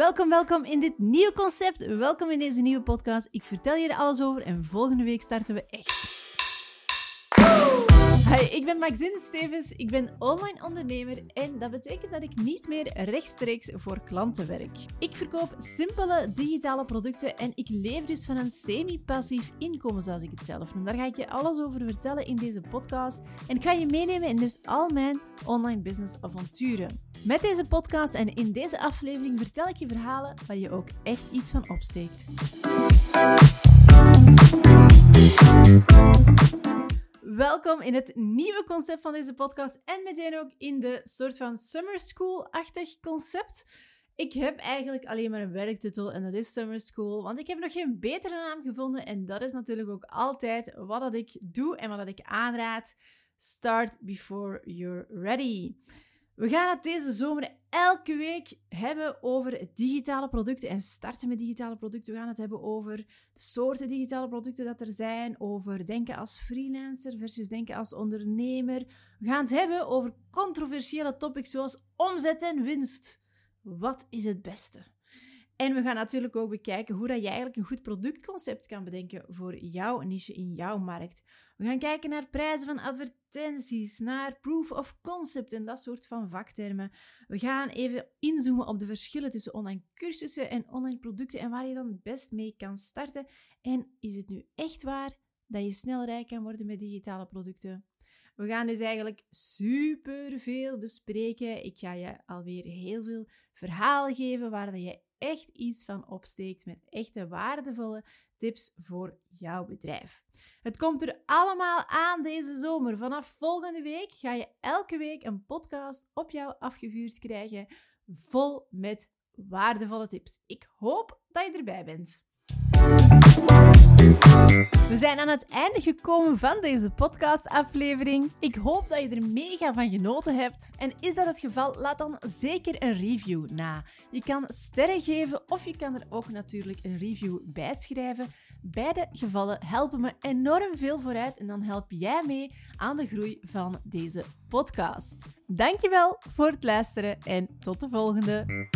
Welkom, welkom in dit nieuwe concept. Welkom in deze nieuwe podcast. Ik vertel je er alles over en volgende week starten we echt. Hi, ik ben Maxine Stevens. Ik ben online ondernemer en dat betekent dat ik niet meer rechtstreeks voor klanten werk. Ik verkoop simpele digitale producten en ik leef dus van een semi-passief inkomen, zoals ik het zelf noem. Daar ga ik je alles over vertellen in deze podcast en ik ga je meenemen in dus al mijn online business avonturen. Met deze podcast en in deze aflevering vertel ik je verhalen waar je ook echt iets van opsteekt. Welkom in het nieuwe concept van deze podcast en meteen ook in de soort van summer school-achtig concept. Ik heb eigenlijk alleen maar een werktitel en dat is Summer School, want ik heb nog geen betere naam gevonden en dat is natuurlijk ook altijd wat dat ik doe en wat dat ik aanraad. Start before you're ready. We gaan het deze zomer elke week hebben over digitale producten en starten met digitale producten. We gaan het hebben over de soorten digitale producten dat er zijn, over denken als freelancer versus denken als ondernemer. We gaan het hebben over controversiële topics zoals omzet en winst. Wat is het beste? En we gaan natuurlijk ook bekijken hoe dat je eigenlijk een goed productconcept kan bedenken voor jouw niche in jouw markt. We gaan kijken naar prijzen van advertenties, naar proof of concept en dat soort van vaktermen. We gaan even inzoomen op de verschillen tussen online cursussen en online producten en waar je dan best mee kan starten. En is het nu echt waar dat je snel rijk kan worden met digitale producten? We gaan dus eigenlijk super veel bespreken. Ik ga je alweer heel veel verhalen geven waar je echt iets van opsteekt met echte waardevolle tips voor jouw bedrijf. Het komt er allemaal aan deze zomer. Vanaf volgende week ga je elke week een podcast op jou afgevuurd krijgen, vol met waardevolle tips. Ik hoop dat je erbij bent. We zijn aan het einde gekomen van deze podcastaflevering. Ik hoop dat je er mega van genoten hebt. En is dat het geval, laat dan zeker een review na. Je kan sterren geven of je kan er ook natuurlijk een review bij schrijven. Beide gevallen helpen me enorm veel vooruit en dan help jij mee aan de groei van deze podcast. Dankjewel voor het luisteren en tot de volgende.